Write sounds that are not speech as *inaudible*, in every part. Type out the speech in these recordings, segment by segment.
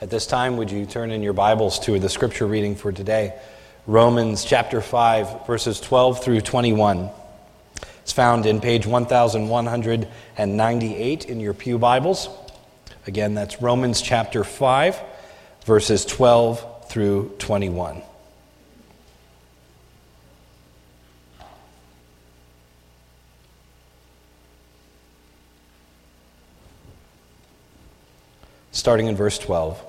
At this time, would you turn in your Bibles to the scripture reading for today? Romans chapter 5, verses 12 through 21. It's found in page 1198 in your Pew Bibles. Again, that's Romans chapter 5, verses 12 through 21. Starting in verse 12.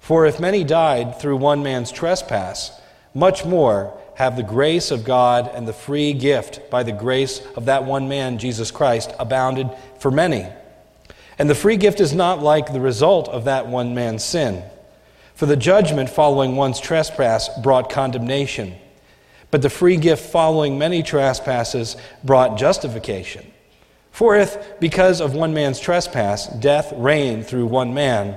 For if many died through one man's trespass, much more have the grace of God and the free gift by the grace of that one man, Jesus Christ, abounded for many. And the free gift is not like the result of that one man's sin. For the judgment following one's trespass brought condemnation, but the free gift following many trespasses brought justification. For if, because of one man's trespass, death reigned through one man,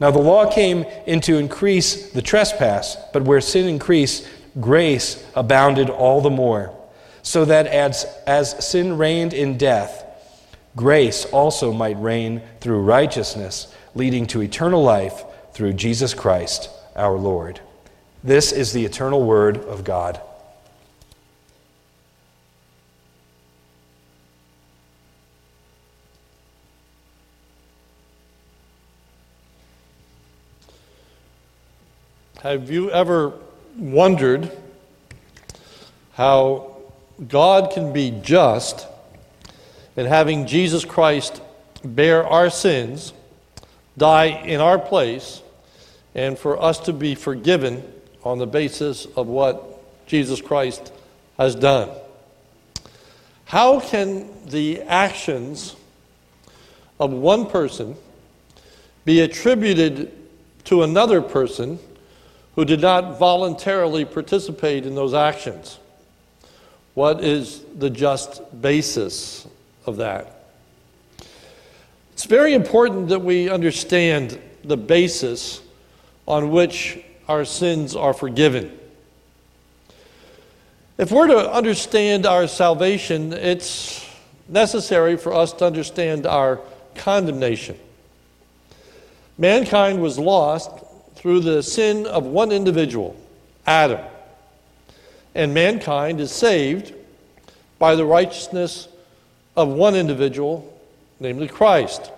Now, the law came in to increase the trespass, but where sin increased, grace abounded all the more. So that as, as sin reigned in death, grace also might reign through righteousness, leading to eternal life through Jesus Christ our Lord. This is the eternal word of God. Have you ever wondered how God can be just in having Jesus Christ bear our sins, die in our place, and for us to be forgiven on the basis of what Jesus Christ has done? How can the actions of one person be attributed to another person? Who did not voluntarily participate in those actions. What is the just basis of that? It's very important that we understand the basis on which our sins are forgiven. If we're to understand our salvation, it's necessary for us to understand our condemnation. Mankind was lost through the sin of one individual, Adam. And mankind is saved by the righteousness of one individual, namely Christ.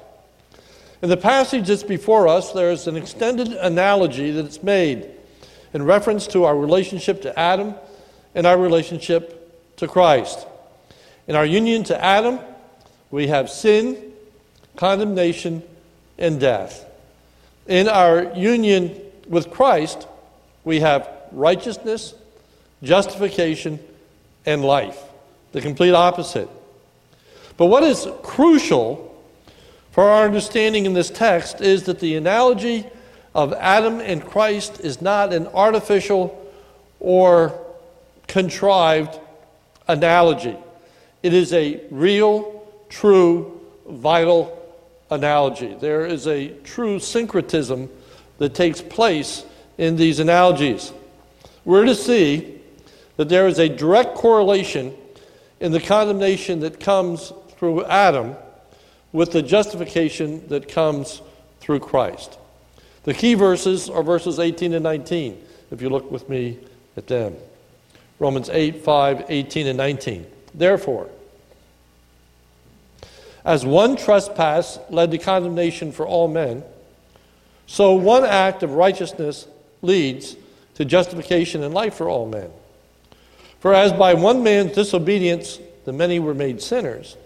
In the passage that's before us, there's an extended analogy that's made in reference to our relationship to Adam and our relationship to Christ. In our union to Adam, we have sin, condemnation, and death. In our union with Christ, we have righteousness, justification, and life. The complete opposite. But what is crucial for our understanding in this text is that the analogy of Adam and Christ is not an artificial or contrived analogy. It is a real, true, vital analogy. There is a true syncretism that takes place in these analogies. We're to see that there is a direct correlation in the condemnation that comes through Adam with the justification that comes through Christ. The key verses are verses 18 and 19, if you look with me at them. Romans 8, 5, 18, and 19. Therefore, as one trespass led to condemnation for all men, So one act of righteousness leads to justification and life for all men. For as by one man's disobedience the many were made sinners,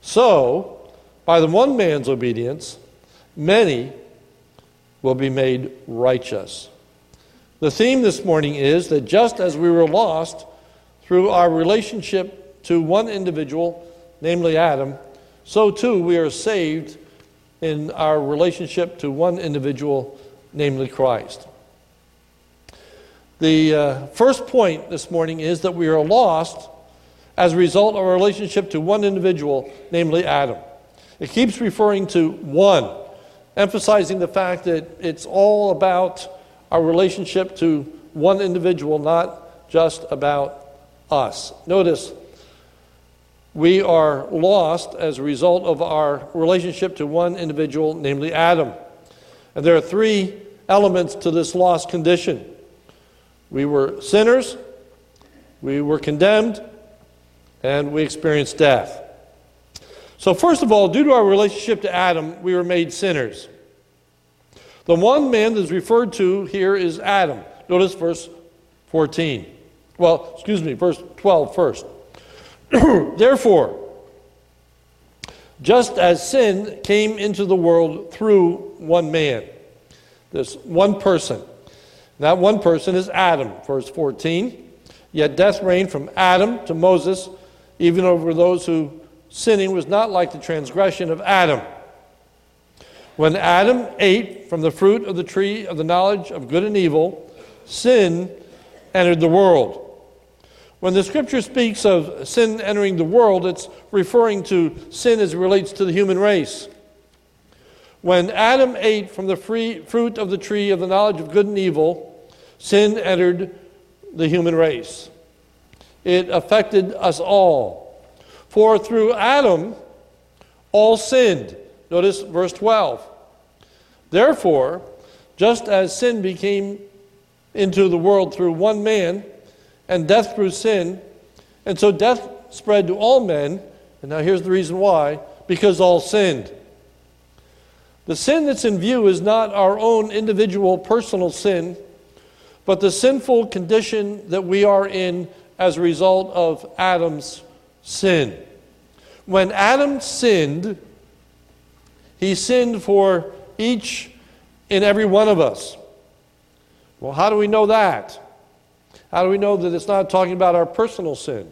so by the one man's obedience many will be made righteous. The theme this morning is that just as we were lost through our relationship to one individual, namely Adam, so too we are saved in our relationship to one individual, namely Christ. The uh, first point this morning is that we are lost as a result of our relationship to one individual, namely Adam. It keeps referring to one, emphasizing the fact that it's all about our relationship to one individual, not just about us. Notice, we are lost as a result of our relationship to one individual, namely Adam. And there are three elements to this lost condition we were sinners, we were condemned, and we experienced death. So, first of all, due to our relationship to Adam, we were made sinners. The one man that is referred to here is Adam. Notice verse 14. Well, excuse me, verse 12 first. *coughs* Therefore, just as sin came into the world through one man, this one person, that one person is Adam, verse 14. Yet death reigned from Adam to Moses, even over those who sinning was not like the transgression of Adam. When Adam ate from the fruit of the tree of the knowledge of good and evil, sin entered the world. When the scripture speaks of sin entering the world, it's referring to sin as it relates to the human race. When Adam ate from the free, fruit of the tree of the knowledge of good and evil, sin entered the human race. It affected us all. For through Adam, all sinned. Notice verse 12. Therefore, just as sin became into the world through one man, and death through sin. And so death spread to all men. And now here's the reason why because all sinned. The sin that's in view is not our own individual personal sin, but the sinful condition that we are in as a result of Adam's sin. When Adam sinned, he sinned for each and every one of us. Well, how do we know that? How do we know that it's not talking about our personal sin?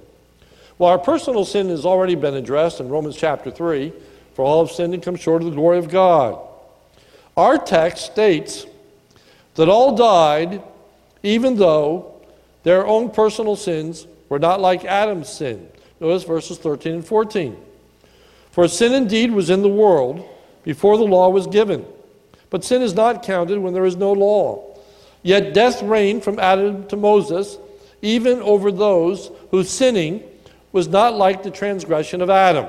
Well, our personal sin has already been addressed in Romans chapter 3 for all have sinned and come short of the glory of God. Our text states that all died even though their own personal sins were not like Adam's sin. Notice verses 13 and 14. For sin indeed was in the world before the law was given, but sin is not counted when there is no law. Yet death reigned from Adam to Moses, even over those whose sinning was not like the transgression of Adam.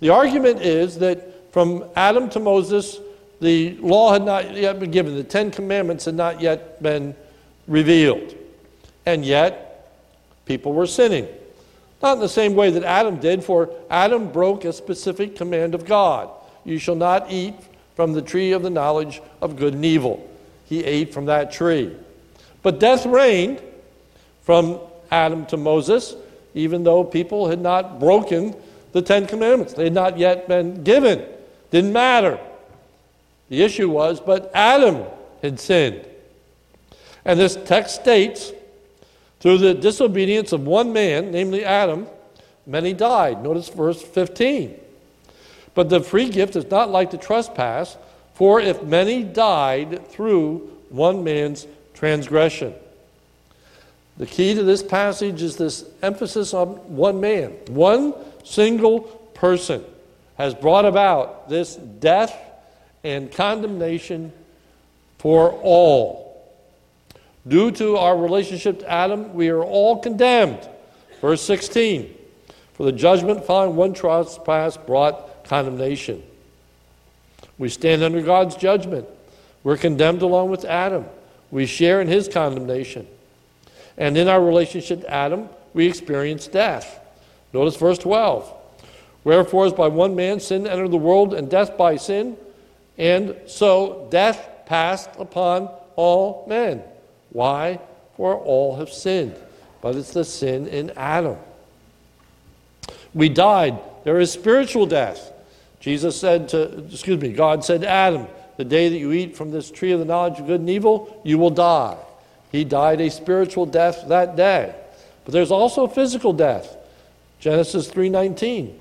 The argument is that from Adam to Moses, the law had not yet been given, the Ten Commandments had not yet been revealed. And yet, people were sinning. Not in the same way that Adam did, for Adam broke a specific command of God You shall not eat from the tree of the knowledge of good and evil he ate from that tree. But death reigned from Adam to Moses, even though people had not broken the Ten Commandments. They had not yet been given. Didn't matter. The issue was, but Adam had sinned. And this text states, through the disobedience of one man, namely Adam, many died. Notice verse 15. But the free gift is not like the trespass. For if many died through one man's transgression. The key to this passage is this emphasis on one man. One single person has brought about this death and condemnation for all. Due to our relationship to Adam, we are all condemned. Verse 16 For the judgment following one trespass brought condemnation. We stand under God's judgment. We're condemned along with Adam. We share in his condemnation. And in our relationship to Adam, we experience death. Notice verse 12. Wherefore, as by one man sin entered the world, and death by sin, And so death passed upon all men. Why? For all have sinned. But it's the sin in Adam. We died. There is spiritual death. Jesus said to, excuse me, God said to Adam, The day that you eat from this tree of the knowledge of good and evil, you will die. He died a spiritual death that day. But there's also physical death. Genesis 3:19.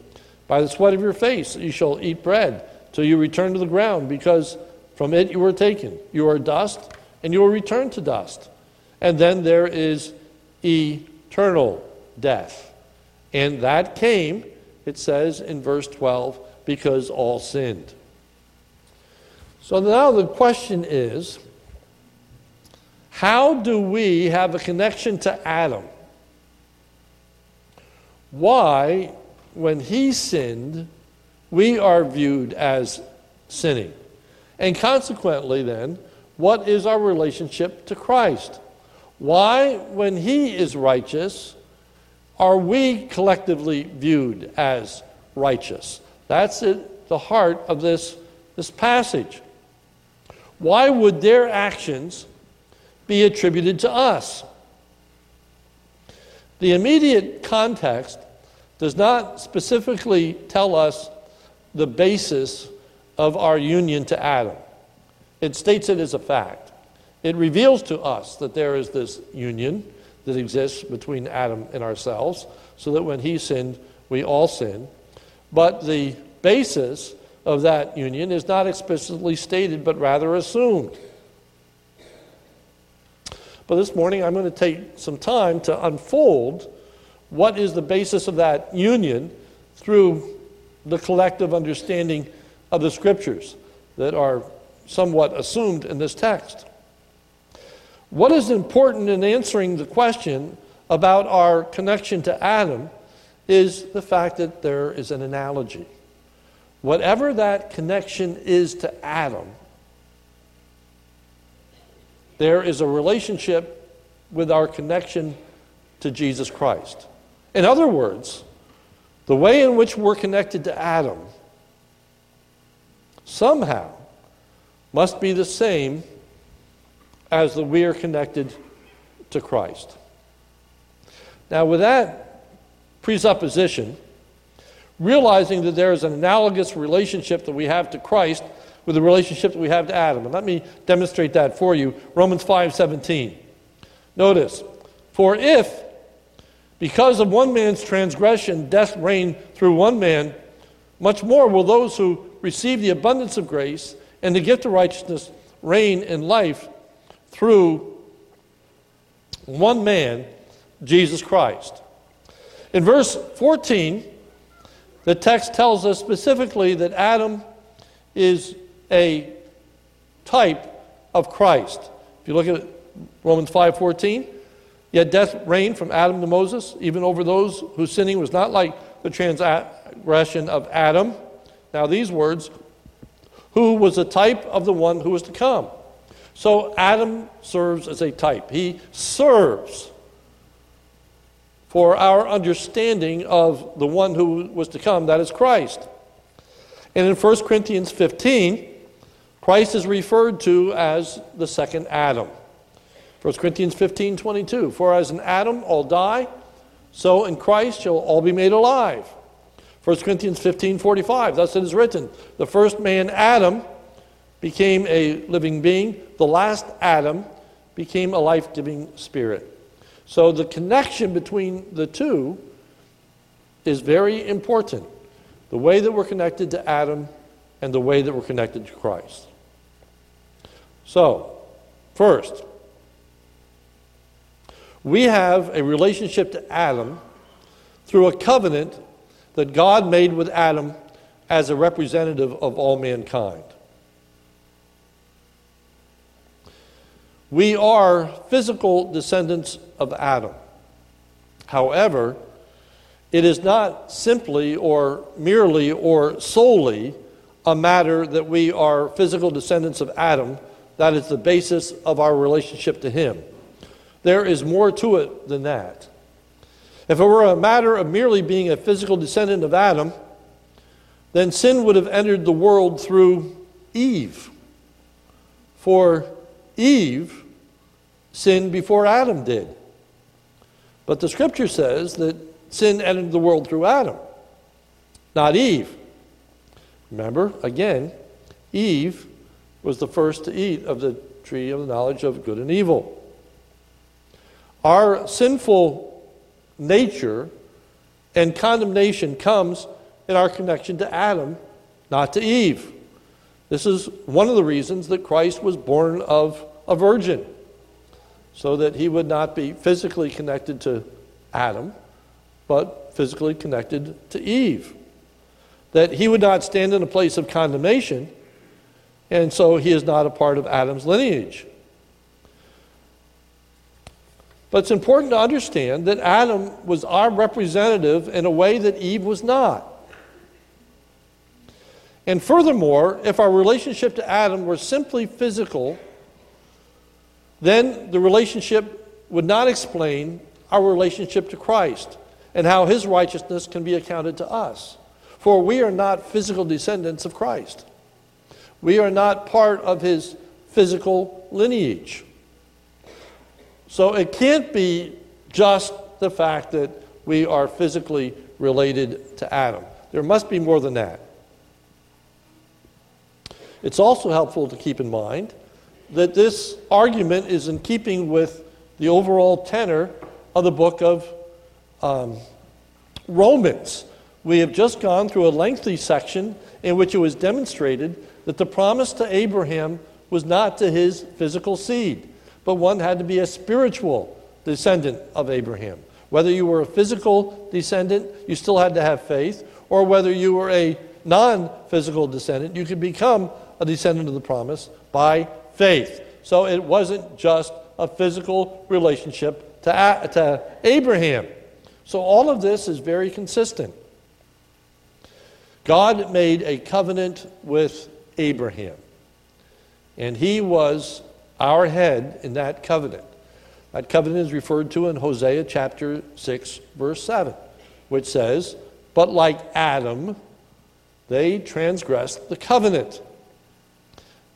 By the sweat of your face you shall eat bread till you return to the ground because from it you were taken. You are dust and you will return to dust. And then there is eternal death. And that came, it says in verse 12, because all sinned. So now the question is how do we have a connection to Adam? Why, when he sinned, we are viewed as sinning? And consequently, then, what is our relationship to Christ? Why, when he is righteous, are we collectively viewed as righteous? That's at the heart of this, this passage. Why would their actions be attributed to us? The immediate context does not specifically tell us the basis of our union to Adam. It states it as a fact. It reveals to us that there is this union that exists between Adam and ourselves, so that when he sinned, we all sin. But the basis of that union is not explicitly stated, but rather assumed. But this morning, I'm going to take some time to unfold what is the basis of that union through the collective understanding of the scriptures that are somewhat assumed in this text. What is important in answering the question about our connection to Adam is the fact that there is an analogy. Whatever that connection is to Adam, there is a relationship with our connection to Jesus Christ. In other words, the way in which we're connected to Adam somehow must be the same as the we are connected to Christ. Now, with that presupposition, realizing that there is an analogous relationship that we have to Christ with the relationship that we have to Adam. And let me demonstrate that for you. Romans 5:17. Notice, for if because of one man's transgression death reigned through one man, much more will those who receive the abundance of grace and the gift of righteousness reign in life through one man, Jesus Christ. In verse 14, the text tells us specifically that Adam is a type of Christ. If you look at Romans 5:14, yet death reigned from Adam to Moses, even over those whose sinning was not like the transgression of Adam. Now these words, who was a type of the one who was to come. So Adam serves as a type. He serves for our understanding of the one who was to come, that is Christ. And in 1 Corinthians 15, Christ is referred to as the second Adam. 1 Corinthians 15 22. For as in Adam all die, so in Christ shall all be made alive. 1 Corinthians 15 45. Thus it is written The first man, Adam, became a living being, the last Adam became a life giving spirit. So the connection between the two is very important. The way that we're connected to Adam and the way that we're connected to Christ. So, first, we have a relationship to Adam through a covenant that God made with Adam as a representative of all mankind. We are physical descendants of Adam. However, it is not simply or merely or solely a matter that we are physical descendants of Adam. That is the basis of our relationship to him. There is more to it than that. If it were a matter of merely being a physical descendant of Adam, then sin would have entered the world through Eve. For Eve sinned before Adam did. But the scripture says that sin entered the world through Adam, not Eve. Remember, again, Eve was the first to eat of the tree of the knowledge of good and evil. Our sinful nature and condemnation comes in our connection to Adam, not to Eve. This is one of the reasons that Christ was born of a virgin, so that he would not be physically connected to Adam, but physically connected to Eve. That he would not stand in a place of condemnation, and so he is not a part of Adam's lineage. But it's important to understand that Adam was our representative in a way that Eve was not. And furthermore, if our relationship to Adam were simply physical, then the relationship would not explain our relationship to Christ and how his righteousness can be accounted to us. For we are not physical descendants of Christ, we are not part of his physical lineage. So it can't be just the fact that we are physically related to Adam. There must be more than that. It's also helpful to keep in mind that this argument is in keeping with the overall tenor of the book of um, Romans. We have just gone through a lengthy section in which it was demonstrated that the promise to Abraham was not to his physical seed but one had to be a spiritual descendant of Abraham. Whether you were a physical descendant, you still had to have faith, or whether you were a non physical descendant, you could become a descendant of the promise by faith. So it wasn't just a physical relationship to, to Abraham. So all of this is very consistent. God made a covenant with Abraham, and he was our head in that covenant. That covenant is referred to in Hosea chapter 6, verse 7, which says, But like Adam, they transgressed the covenant.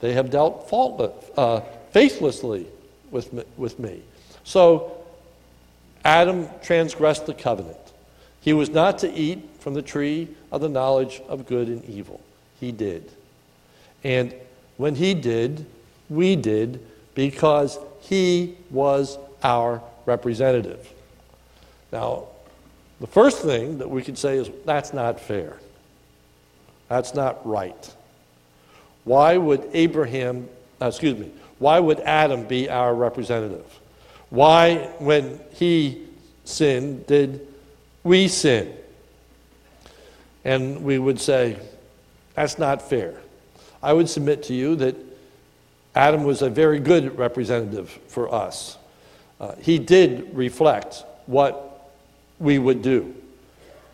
They have dealt faultless, uh, faithlessly with me, with me. So, Adam transgressed the covenant. He was not to eat from the tree of the knowledge of good and evil. He did. And when he did, we did because he was our representative. Now, the first thing that we could say is that's not fair. That's not right. Why would Abraham, uh, excuse me, why would Adam be our representative? Why, when he sinned, did we sin? And we would say, that's not fair. I would submit to you that Adam was a very good representative for us. Uh, he did reflect what we would do.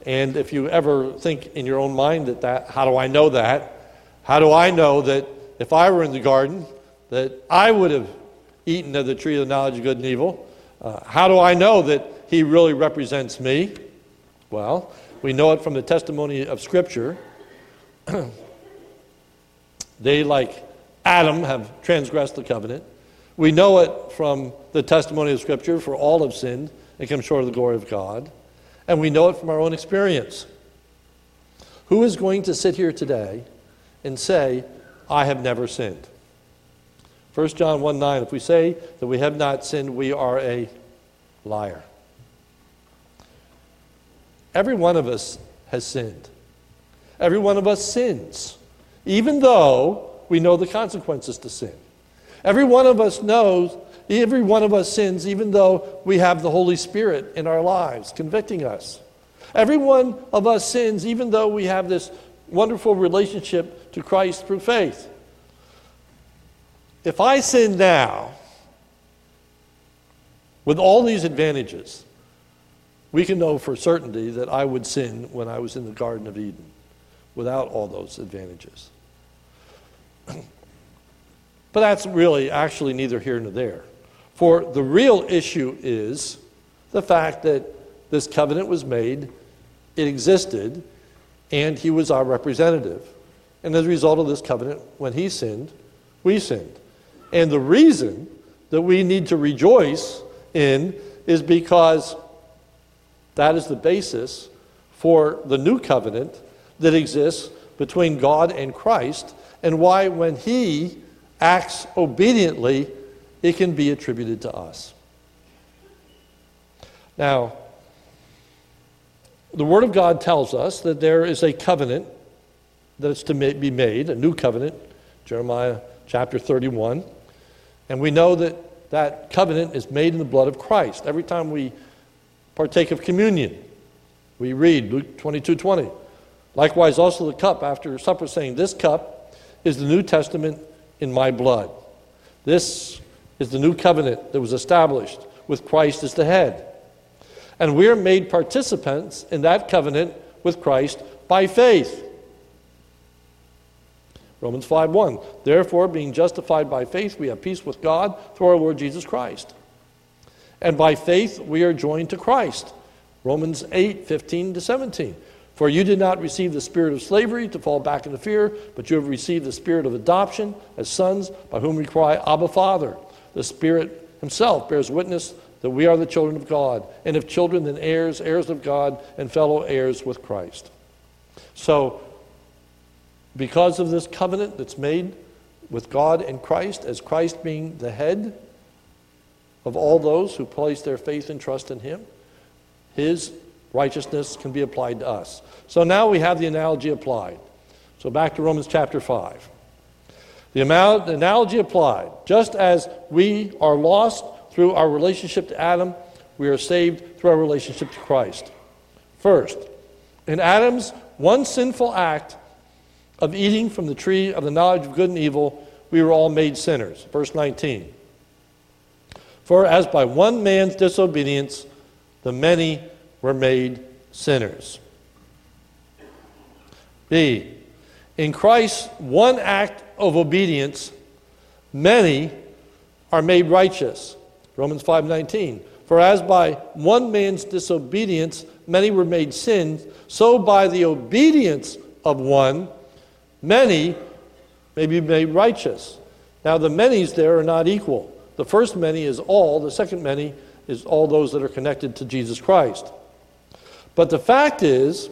And if you ever think in your own mind that, that how do I know that? How do I know that if I were in the garden, that I would have eaten of the tree of the knowledge of good and evil? Uh, how do I know that he really represents me? Well, we know it from the testimony of Scripture. *clears throat* they, like Adam have transgressed the covenant. We know it from the testimony of Scripture, for all have sinned and come short of the glory of God. And we know it from our own experience. Who is going to sit here today and say, I have never sinned? 1 John 1 9, if we say that we have not sinned, we are a liar. Every one of us has sinned. Every one of us sins, even though we know the consequences to sin. Every one of us knows, every one of us sins, even though we have the Holy Spirit in our lives convicting us. Every one of us sins, even though we have this wonderful relationship to Christ through faith. If I sin now, with all these advantages, we can know for certainty that I would sin when I was in the Garden of Eden without all those advantages. *clears throat* But that's really actually neither here nor there. For the real issue is the fact that this covenant was made, it existed, and he was our representative. And as a result of this covenant, when he sinned, we sinned. And the reason that we need to rejoice in is because that is the basis for the new covenant that exists between God and Christ, and why, when He acts obediently, it can be attributed to us. Now, the Word of God tells us that there is a covenant that is to be made, a new covenant, Jeremiah chapter 31. And we know that that covenant is made in the blood of Christ. Every time we partake of communion, we read Luke 22 20. Likewise, also the cup after supper, saying, This cup is the New Testament in my blood. This is the new covenant that was established with Christ as the head. And we are made participants in that covenant with Christ by faith. Romans 5 1. Therefore, being justified by faith, we have peace with God through our Lord Jesus Christ. And by faith, we are joined to Christ. Romans 8 15 to 17. For you did not receive the spirit of slavery to fall back into fear, but you have received the spirit of adoption as sons, by whom we cry, Abba, Father. The Spirit Himself bears witness that we are the children of God, and if children, then heirs, heirs of God, and fellow heirs with Christ. So, because of this covenant that's made with God and Christ, as Christ being the head of all those who place their faith and trust in Him, His righteousness can be applied to us. So now we have the analogy applied. So back to Romans chapter 5. The amount analogy applied. Just as we are lost through our relationship to Adam, we are saved through our relationship to Christ. First, in Adam's one sinful act of eating from the tree of the knowledge of good and evil, we were all made sinners. Verse 19. For as by one man's disobedience the many were made sinners. B. In Christ's one act of obedience, many are made righteous. Romans 5:19. For as by one man's disobedience many were made sins, so by the obedience of one many may be made righteous. Now the many's there are not equal. The first many is all, the second many is all those that are connected to Jesus Christ. But the fact is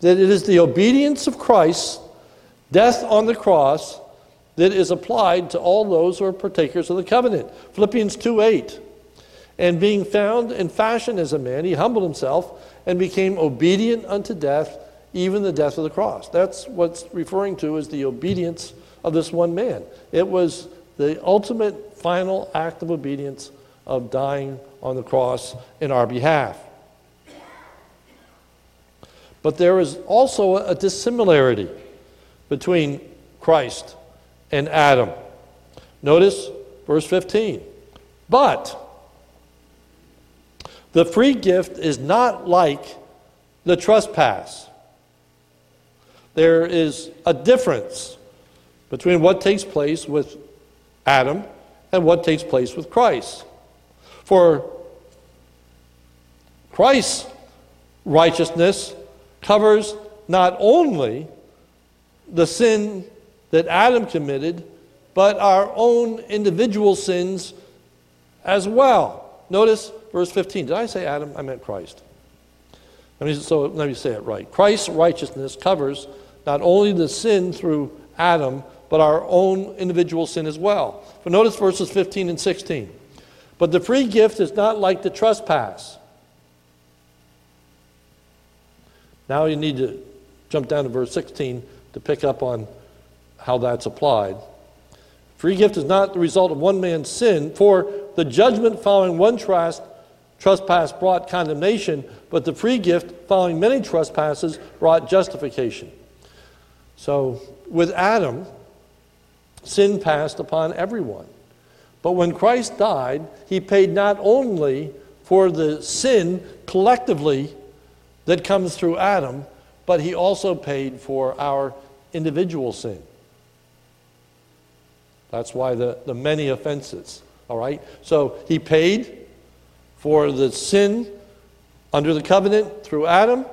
that it is the obedience of Christ, death on the cross, that is applied to all those who are partakers of the covenant. Philippians 2 8. And being found in fashion as a man, he humbled himself and became obedient unto death, even the death of the cross. That's what's referring to as the obedience of this one man. It was the ultimate final act of obedience of dying on the cross in our behalf. But there is also a dissimilarity between Christ and Adam. Notice verse 15. But the free gift is not like the trespass. There is a difference between what takes place with Adam and what takes place with Christ. For Christ's righteousness covers not only the sin that Adam committed, but our own individual sins as well. Notice verse 15. Did I say Adam? I meant Christ. Let me, so let me say it right. Christ's righteousness covers not only the sin through Adam, but our own individual sin as well. But notice verses 15 and 16. But the free gift is not like the trespass. Now you need to jump down to verse 16 to pick up on how that's applied. Free gift is not the result of one man's sin, for the judgment following one trespass brought condemnation, but the free gift following many trespasses brought justification. So with Adam, sin passed upon everyone. But when Christ died, he paid not only for the sin collectively that comes through Adam, but he also paid for our individual sin. That's why the, the many offenses, all right? So he paid for the sin under the covenant through Adam,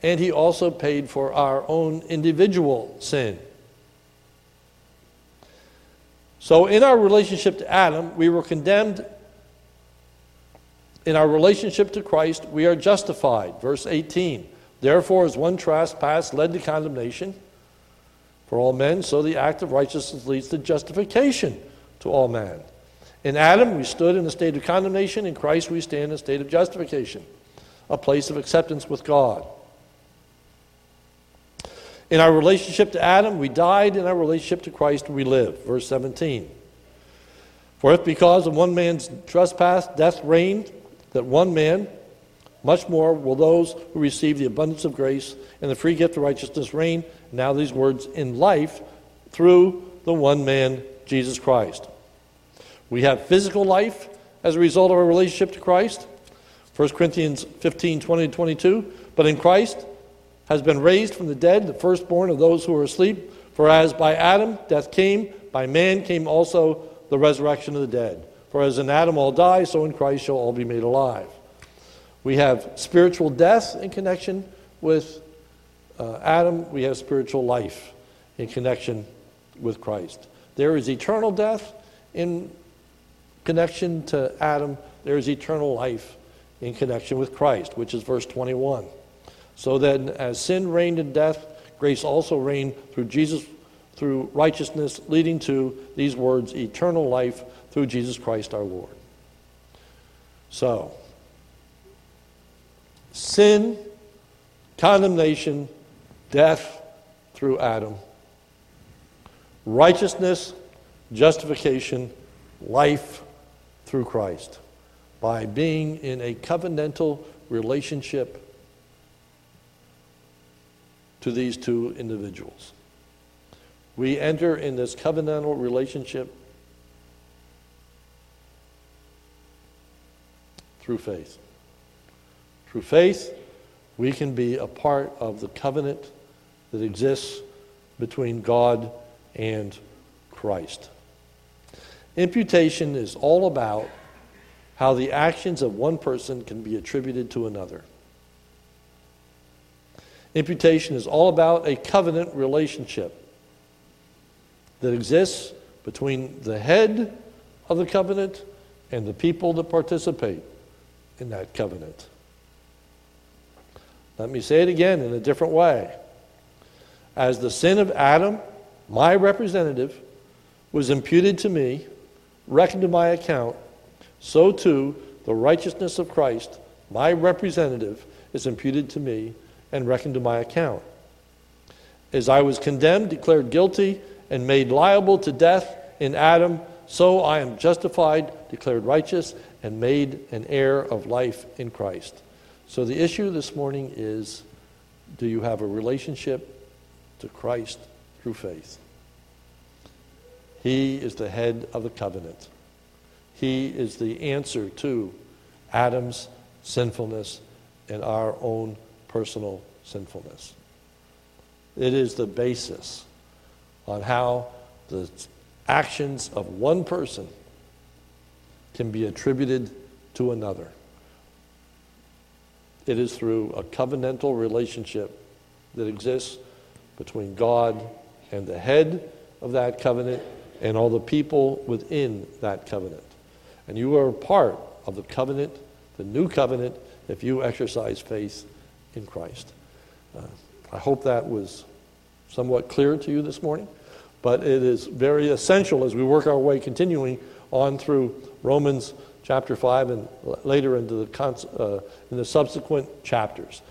and he also paid for our own individual sin. So, in our relationship to Adam, we were condemned. In our relationship to Christ, we are justified. Verse 18. Therefore, as one trespass led to condemnation for all men, so the act of righteousness leads to justification to all men. In Adam, we stood in a state of condemnation. In Christ, we stand in a state of justification, a place of acceptance with God. In our relationship to Adam, we died. In our relationship to Christ, we live. Verse 17. For if because of one man's trespass death reigned, that one man, much more will those who receive the abundance of grace and the free gift of righteousness reign. Now, these words in life through the one man, Jesus Christ. We have physical life as a result of our relationship to Christ. 1 Corinthians 15 20 22. But in Christ has been raised from the dead, the firstborn of those who are asleep. For as by Adam death came, by man came also the resurrection of the dead. For as in Adam all die, so in Christ shall all be made alive. We have spiritual death in connection with uh, Adam, we have spiritual life in connection with Christ. There is eternal death in connection to Adam, there is eternal life in connection with Christ, which is verse 21. So then, as sin reigned in death, grace also reigned through Jesus, through righteousness, leading to these words eternal life through Jesus Christ our Lord. So, sin, condemnation, death through Adam, righteousness, justification, life through Christ by being in a covenantal relationship to these two individuals. We enter in this covenantal relationship through faith. Through faith, we can be a part of the covenant that exists between God and Christ. Imputation is all about how the actions of one person can be attributed to another. Imputation is all about a covenant relationship that exists between the head of the covenant and the people that participate in that covenant. Let me say it again in a different way. As the sin of Adam, my representative, was imputed to me, reckoned to my account, so too the righteousness of Christ, my representative, is imputed to me and reckoned to my account. As I was condemned, declared guilty, and made liable to death in Adam, so I am justified, declared righteous, and made an heir of life in Christ. So the issue this morning is do you have a relationship to Christ through faith? He is the head of the covenant. He is the answer to Adam's sinfulness and our own personal sinfulness. It is the basis on how the actions of one person can be attributed to another. It is through a covenantal relationship that exists between God and the head of that covenant and all the people within that covenant. And you are part of the covenant, the new covenant, if you exercise faith in Christ. Uh, I hope that was somewhat clear to you this morning, but it is very essential as we work our way continuing on through Romans chapter 5 and later into the, uh, in the subsequent chapters.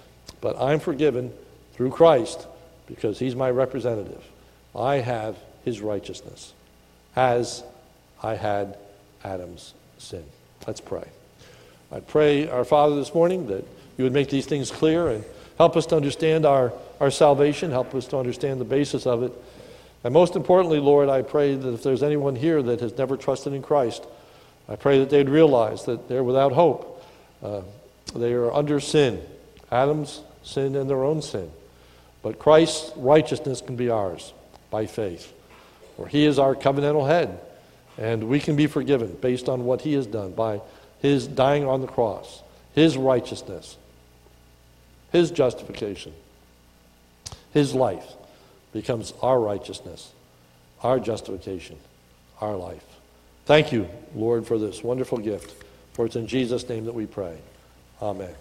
But I'm forgiven through Christ because he's my representative. I have his righteousness as I had Adam's sin. Let's pray. I pray, our Father, this morning that you would make these things clear and help us to understand our, our salvation, help us to understand the basis of it. And most importantly, Lord, I pray that if there's anyone here that has never trusted in Christ, I pray that they'd realize that they're without hope. Uh, they are under sin, Adam's sin and their own sin. But Christ's righteousness can be ours by faith. For he is our covenantal head, and we can be forgiven based on what he has done by his dying on the cross, his righteousness, his justification, his life becomes our righteousness, our justification our life. Thank you, Lord, for this wonderful gift. For it's in Jesus' name that we pray. Amen.